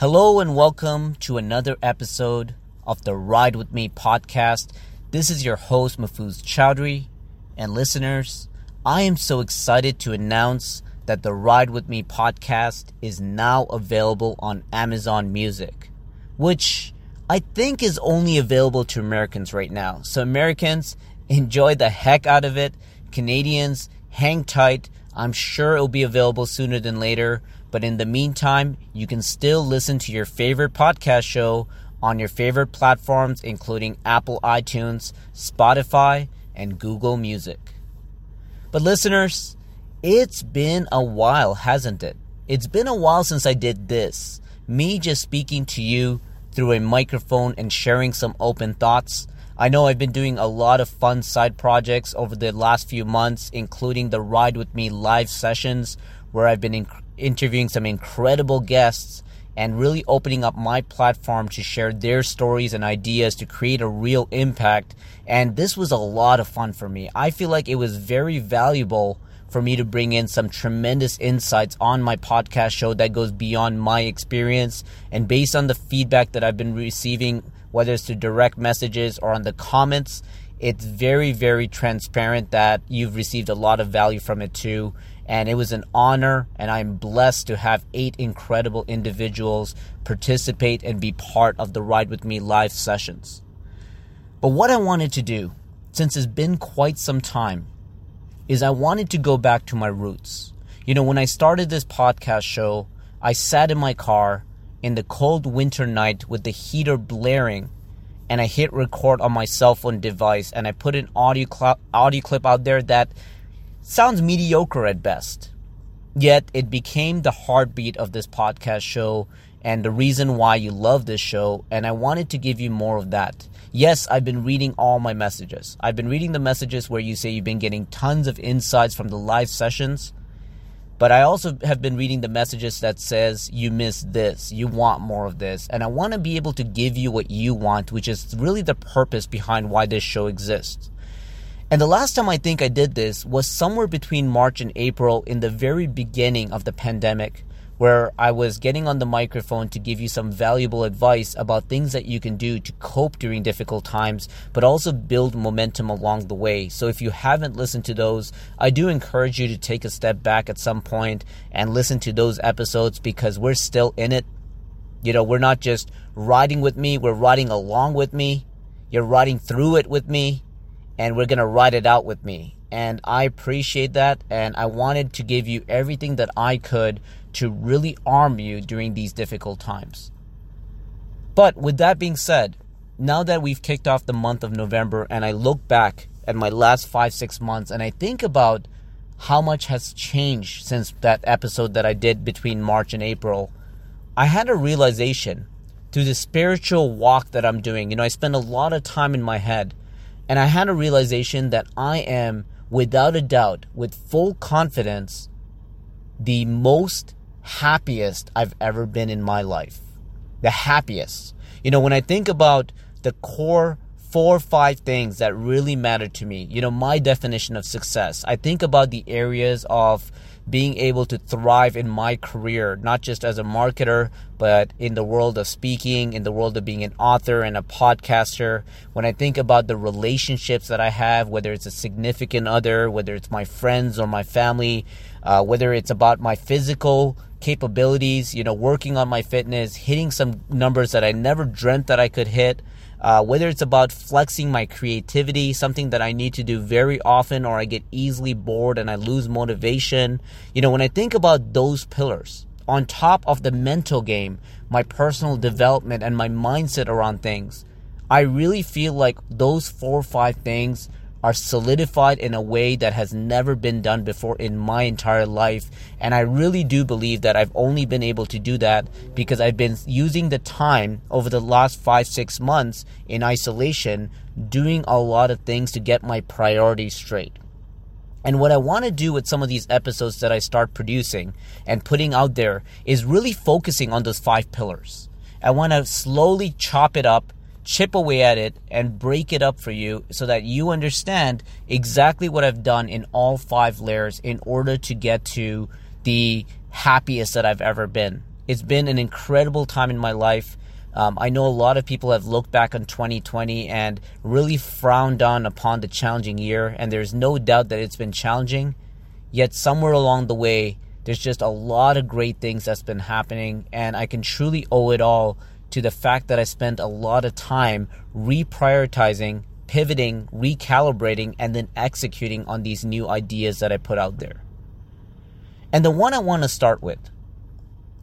Hello and welcome to another episode of the Ride With Me podcast. This is your host, Mahfuz Chowdhury. And listeners, I am so excited to announce that the Ride With Me podcast is now available on Amazon Music, which I think is only available to Americans right now. So, Americans, enjoy the heck out of it. Canadians, hang tight. I'm sure it'll be available sooner than later. But in the meantime, you can still listen to your favorite podcast show on your favorite platforms, including Apple iTunes, Spotify, and Google Music. But listeners, it's been a while, hasn't it? It's been a while since I did this. Me just speaking to you through a microphone and sharing some open thoughts. I know I've been doing a lot of fun side projects over the last few months, including the Ride With Me live sessions, where I've been interviewing some incredible guests and really opening up my platform to share their stories and ideas to create a real impact. And this was a lot of fun for me. I feel like it was very valuable for me to bring in some tremendous insights on my podcast show that goes beyond my experience. And based on the feedback that I've been receiving, whether it's through direct messages or on the comments, it's very, very transparent that you've received a lot of value from it too and it was an honor and i'm blessed to have eight incredible individuals participate and be part of the ride with me live sessions. But what i wanted to do since it's been quite some time is i wanted to go back to my roots. You know when i started this podcast show i sat in my car in the cold winter night with the heater blaring and I hit record on my cell phone device and I put an audio, cl- audio clip out there that sounds mediocre at best. Yet it became the heartbeat of this podcast show and the reason why you love this show, and I wanted to give you more of that. Yes, I've been reading all my messages. I've been reading the messages where you say you've been getting tons of insights from the live sessions. But I also have been reading the messages that says you miss this, you want more of this, and I want to be able to give you what you want, which is really the purpose behind why this show exists. And the last time I think I did this was somewhere between March and April in the very beginning of the pandemic, where I was getting on the microphone to give you some valuable advice about things that you can do to cope during difficult times, but also build momentum along the way. So if you haven't listened to those, I do encourage you to take a step back at some point and listen to those episodes because we're still in it. You know, we're not just riding with me, we're riding along with me. You're riding through it with me and we're going to ride it out with me. And I appreciate that. And I wanted to give you everything that I could to really arm you during these difficult times. But with that being said, now that we've kicked off the month of November and I look back at my last five, six months and I think about how much has changed since that episode that I did between March and April, I had a realization through the spiritual walk that I'm doing. You know, I spend a lot of time in my head and I had a realization that I am, without a doubt, with full confidence, the most happiest I've ever been in my life. The happiest. You know, when I think about the core four or five things that really matter to me, you know, my definition of success, I think about the areas of being able to thrive in my career, not just as a marketer, but in the world of speaking, in the world of being an author and a podcaster. When I think about the relationships that I have, whether it's a significant other, whether it's my friends or my family, uh, whether it's about my physical capabilities, you know, working on my fitness, hitting some numbers that I never dreamt that I could hit. Uh, whether it's about flexing my creativity, something that I need to do very often, or I get easily bored and I lose motivation. You know, when I think about those pillars, on top of the mental game, my personal development, and my mindset around things, I really feel like those four or five things are solidified in a way that has never been done before in my entire life. And I really do believe that I've only been able to do that because I've been using the time over the last five, six months in isolation, doing a lot of things to get my priorities straight. And what I want to do with some of these episodes that I start producing and putting out there is really focusing on those five pillars. I want to slowly chop it up chip away at it and break it up for you so that you understand exactly what I've done in all five layers in order to get to the happiest that I've ever been. It's been an incredible time in my life. Um, I know a lot of people have looked back on 2020 and really frowned on upon the challenging year, and there's no doubt that it's been challenging. Yet somewhere along the way, there's just a lot of great things that's been happening, and I can truly owe it all to the fact that I spent a lot of time reprioritizing, pivoting, recalibrating, and then executing on these new ideas that I put out there. And the one I want to start with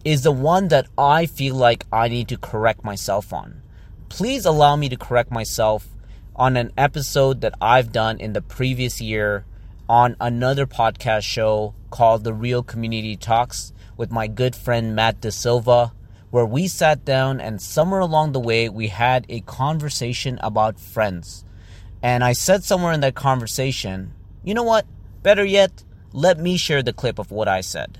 is the one that I feel like I need to correct myself on. Please allow me to correct myself on an episode that I've done in the previous year on another podcast show called The Real Community Talks with my good friend Matt De Silva, where we sat down and somewhere along the way we had a conversation about friends. And I said somewhere in that conversation, you know what? Better yet, let me share the clip of what I said.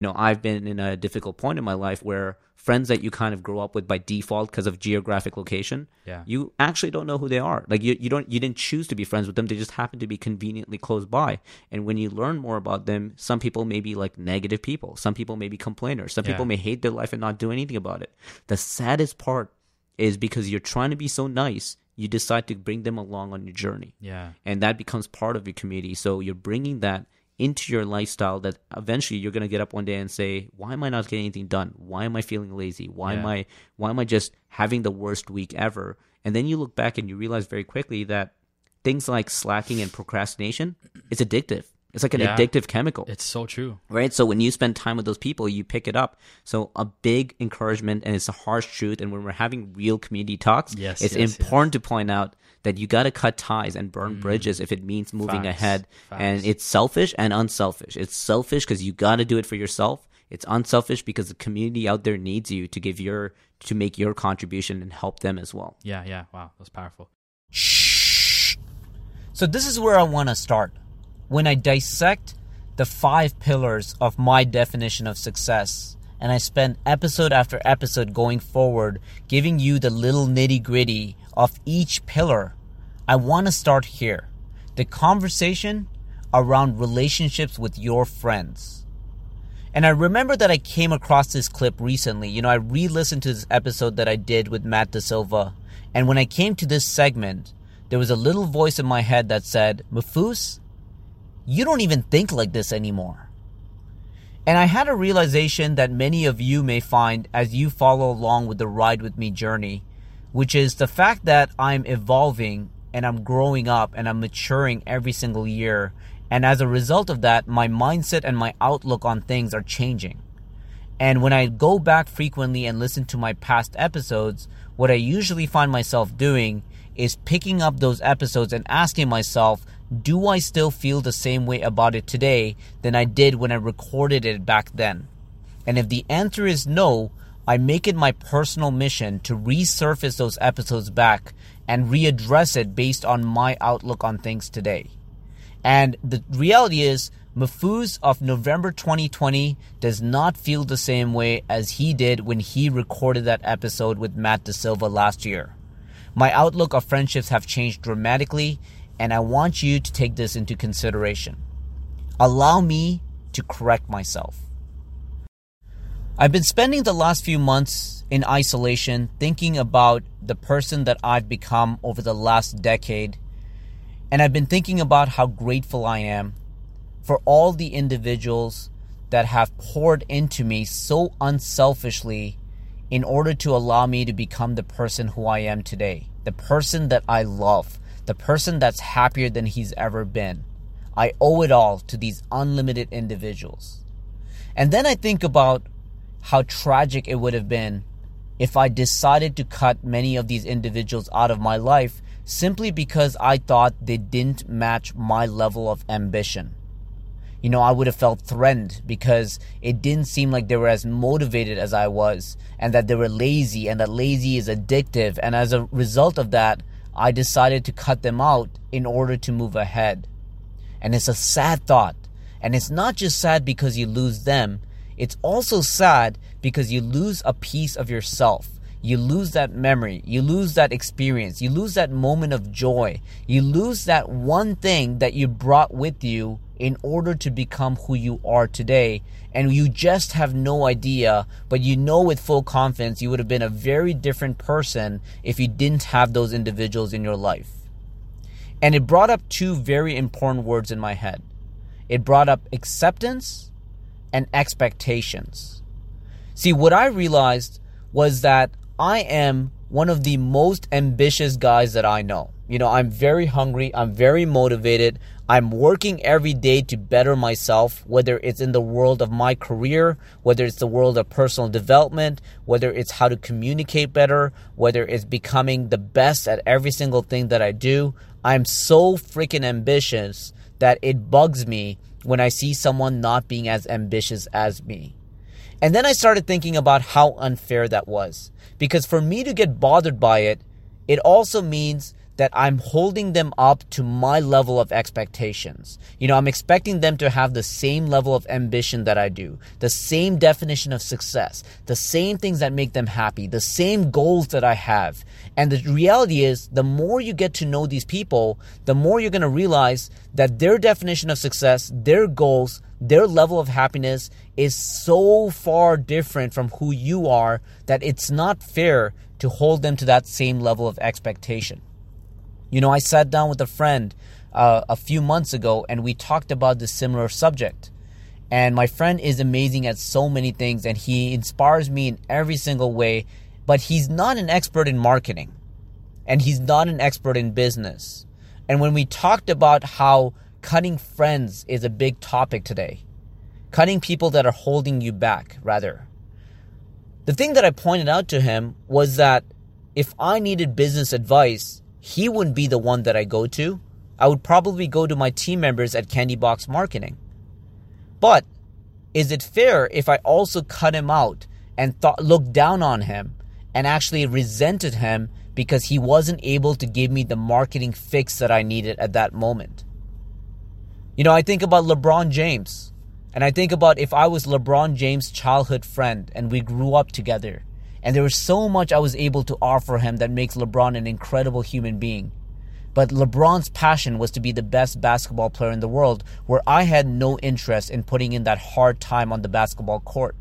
You know, I've been in a difficult point in my life where friends that you kind of grow up with by default because of geographic location, Yeah. you actually don't know who they are. Like you, you don't you didn't choose to be friends with them. They just happen to be conveniently close by. And when you learn more about them, some people may be like negative people. Some people may be complainers. Some people may hate their life and not do anything about it. The saddest part is because you're trying to be so nice, you decide to bring them along on your journey Yeah. and that becomes part of your community. So you're bringing that into your lifestyle that eventually you're going to get up one day and say, "Why am I not getting anything done? Why am I feeling lazy? Why am I why am I just having the worst week ever?" And then you look back and you realize very quickly that things like slacking and procrastination is addictive. It's like an Yeah. addictive chemical It's so true. right? So when you spend time with those people, you pick it up. So a big encouragement, and it's a harsh truth. And when we're having real community talks, Yes, it's yes, important to point out that you got to cut ties and burn mm. bridges if it means moving Facts, ahead. And it's selfish and unselfish. It's selfish because you got to do it for yourself. It's unselfish because the community out there needs you to give your to make your contribution and help them as well. Yeah. Yeah. Wow. That's powerful. Shh. So this is where I want to start. When I dissect the five pillars of my definition of success, and I spend episode after episode going forward giving you the little nitty gritty of each pillar, I want to start here. The conversation around relationships with your friends. And I remember that I came across this clip recently. You know, I re listened to this episode that I did with Matt De Silva. And when I came to this segment, there was a little voice in my head that said, Mahfuz, you don't even think like this anymore. And I had a realization that many of you may find as you follow along with the Ride With Me journey, which is the fact that I'm evolving and I'm growing up and I'm maturing every single year. And as a result of that, my mindset and my outlook on things are changing. And when I go back frequently and listen to my past episodes, what I usually find myself doing is picking up those episodes and asking myself, do I still feel the same way about it today than I did when I recorded it back then? And if the answer is no, I make it my personal mission to resurface those episodes back and readdress it based on my outlook on things today. And the reality is, Mahfuz of November 2020 does not feel the same way as he did when he recorded that episode with Matt De Silva last year. My outlook of friendships have changed dramatically, and I want you to take this into consideration. Allow me to correct myself. I've been spending the last few months in isolation thinking about the person that I've become over the last decade and I've been thinking about how grateful I am for all the individuals that have poured into me so unselfishly in order to allow me to become the person who I am today, the person that I love, the person that's happier than he's ever been. I owe it all to these unlimited individuals. And then I think about how tragic it would have been if I decided to cut many of these individuals out of my life simply because I thought they didn't match my level of ambition. You know, I would have felt threatened because it didn't seem like they were as motivated as I was, and that they were lazy, and that lazy is addictive. And as a result of that, I decided to cut them out in order to move ahead. And it's a sad thought. And it's not just sad because you lose them, it's also sad because you lose a piece of yourself. You lose that memory, you lose that experience, you lose that moment of joy, you lose that one thing that you brought with you in order to become who you are today. And you just have no idea, but you know with full confidence you would have been a very different person if you didn't have those individuals in your life. And it brought up two very important words in my head it brought up acceptance and expectations. See, what I realized was that I am one of the most ambitious guys that I know. You know, I'm very hungry, I'm very motivated. I'm working every day to better myself, whether it's in the world of my career, whether it's the world of personal development, whether it's how to communicate better, whether it's becoming the best at every single thing that I do. I'm so freaking ambitious that it bugs me when I see someone not being as ambitious as me. And then I started thinking about how unfair that was. Because for me to get bothered by it, it also means that I'm holding them up to my level of expectations. You know, I'm expecting them to have the same level of ambition that I do, the same definition of success, the same things that make them happy, the same goals that I have. And the reality is, the more you get to know these people, the more you're going to realize that their definition of success, their goals, their level of happiness is so far different from who you are that it's not fair to hold them to that same level of expectation. You know, I sat down with a friend uh, a few months ago and we talked about this similar subject. And my friend is amazing at so many things and he inspires me in every single way, but he's not an expert in marketing and he's not an expert in business. And when we talked about how cutting friends is a big topic today, cutting people that are holding you back, rather, the thing that I pointed out to him was that if I needed business advice, he wouldn't be the one that I go to. I would probably go to my team members at Candy Box Marketing. But is it fair if I also cut him out and thought, looked down on him and actually resented him because he wasn't able to give me the marketing fix that I needed at that moment? You know, I think about LeBron James and I think about if I was LeBron James' childhood friend and we grew up together and there was so much I was able to offer him that makes LeBron an incredible human being. But LeBron's passion was to be the best basketball player in the world, where I had no interest in putting in that hard time on the basketball court.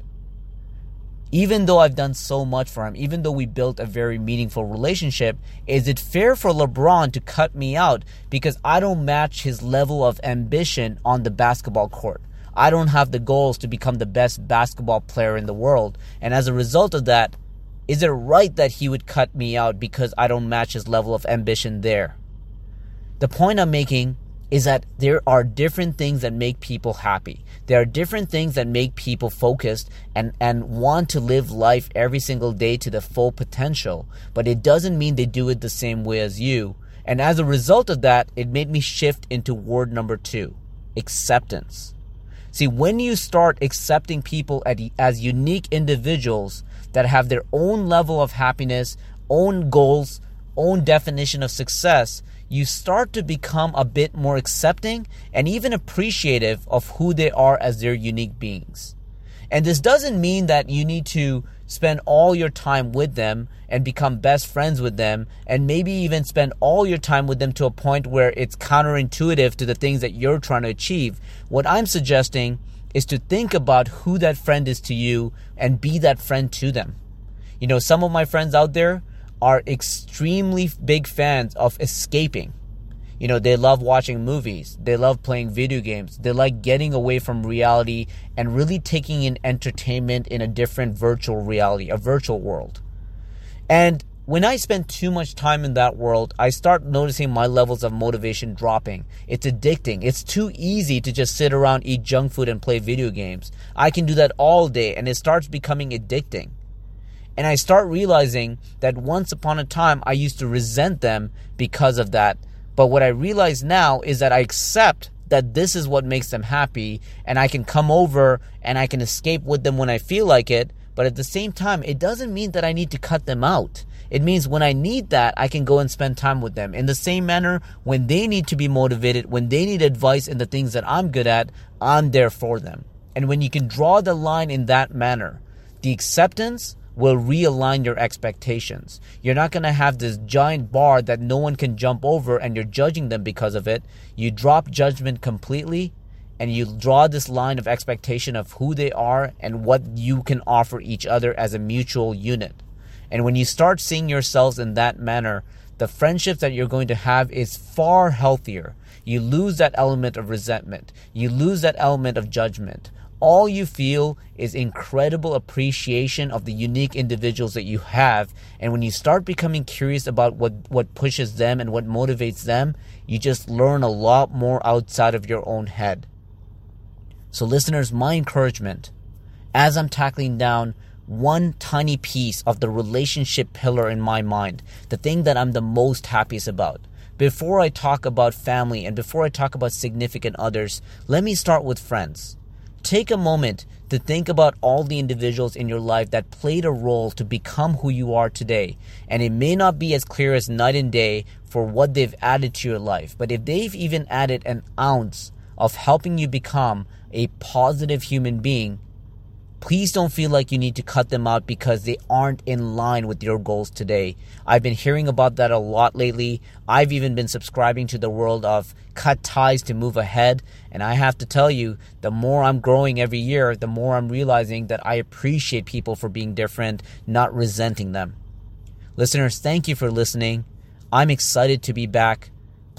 Even though I've done so much for him, even though we built a very meaningful relationship, is it fair for LeBron to cut me out because I don't match his level of ambition on the basketball court? I don't have the goals to become the best basketball player in the world. And as a result of that, is it right that he would cut me out because I don't match his level of ambition there? The point I'm making is that there are different things that make people happy. There are different things that make people focused and, and want to live life every single day to the full potential, but it doesn't mean they do it the same way as you. And as a result of that, it made me shift into word number two acceptance. See, when you start accepting people as unique individuals, that have their own level of happiness, own goals, own definition of success, you start to become a bit more accepting and even appreciative of who they are as their unique beings. And this doesn't mean that you need to spend all your time with them and become best friends with them and maybe even spend all your time with them to a point where it's counterintuitive to the things that you're trying to achieve. What I'm suggesting is to think about who that friend is to you and be that friend to them. You know, some of my friends out there are extremely big fans of escaping. You know, they love watching movies, they love playing video games, they like getting away from reality and really taking in entertainment in a different virtual reality, a virtual world. And when I spend too much time in that world, I start noticing my levels of motivation dropping. It's addicting. It's too easy to just sit around, eat junk food, and play video games. I can do that all day, and it starts becoming addicting. And I start realizing that once upon a time, I used to resent them because of that. But what I realize now is that I accept that this is what makes them happy, and I can come over and I can escape with them when I feel like it. But at the same time, it doesn't mean that I need to cut them out. It means when I need that, I can go and spend time with them. In the same manner, when they need to be motivated, when they need advice in the things that I'm good at, I'm there for them. And when you can draw the line in that manner, the acceptance will realign your expectations. You're not going to have this giant bar that no one can jump over and you're judging them because of it. You drop judgment completely and you draw this line of expectation of who they are and what you can offer each other as a mutual unit. And when you start seeing yourselves in that manner, the friendships that you're going to have is far healthier. You lose that element of resentment. You lose that element of judgment. All you feel is incredible appreciation of the unique individuals that you have. And when you start becoming curious about what, what pushes them and what motivates them, you just learn a lot more outside of your own head. So, listeners, my encouragement as I'm tackling down one tiny piece of the relationship pillar in my mind, the thing that I'm the most happiest about. Before I talk about family and before I talk about significant others, let me start with friends. Take a moment to think about all the individuals in your life that played a role to become who you are today. And it may not be as clear as night and day for what they've added to your life, but if they've even added an ounce of helping you become a positive human being, please don't feel like you need to cut them out because they aren't in line with your goals today. I've been hearing about that a lot lately. I've even been subscribing to the world of cut ties to move ahead. And I have to tell you, the more I'm growing every year, the more I'm realizing that I appreciate people for being different, not resenting them. Listeners, thank you for listening. I'm excited to be back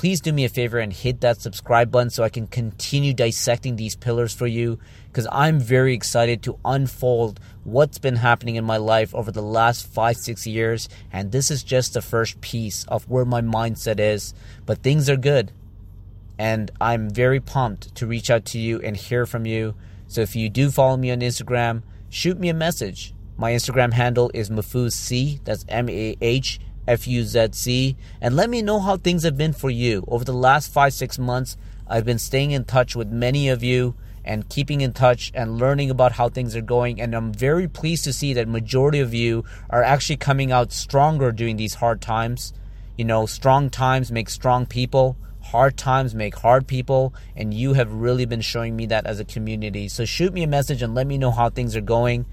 please do me a favor and hit that subscribe button so I can continue dissecting these pillars for you because I'm very excited to unfold what's been happening in my life over the last five, six years. And this is just the first piece of where my mindset is. But things are good. And I'm very pumped to reach out to you and hear from you. So if you do follow me on Instagram, shoot me a message. My Instagram handle is Mahfuz That's M A H F U Z C, and let me know how things have been for you. Over the last five, six months, I've been staying in touch with many of you and keeping in touch and learning about how things are going and I'm very pleased to see that majority of you are actually coming out stronger during these hard times. You know, strong times make strong people, hard times make hard people, and you have really been showing me that as a community. So shoot me a message and let me know how things are going.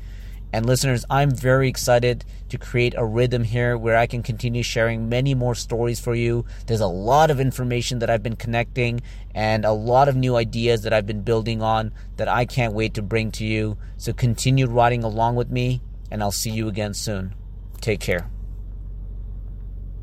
And listeners, I'm very excited to create a rhythm here where I can continue sharing many more stories for you. There's a lot of information that I've been connecting and a lot of new ideas that I've been building on that I can't wait to bring to you. So continue riding along with me, and I'll see you again soon. Take care.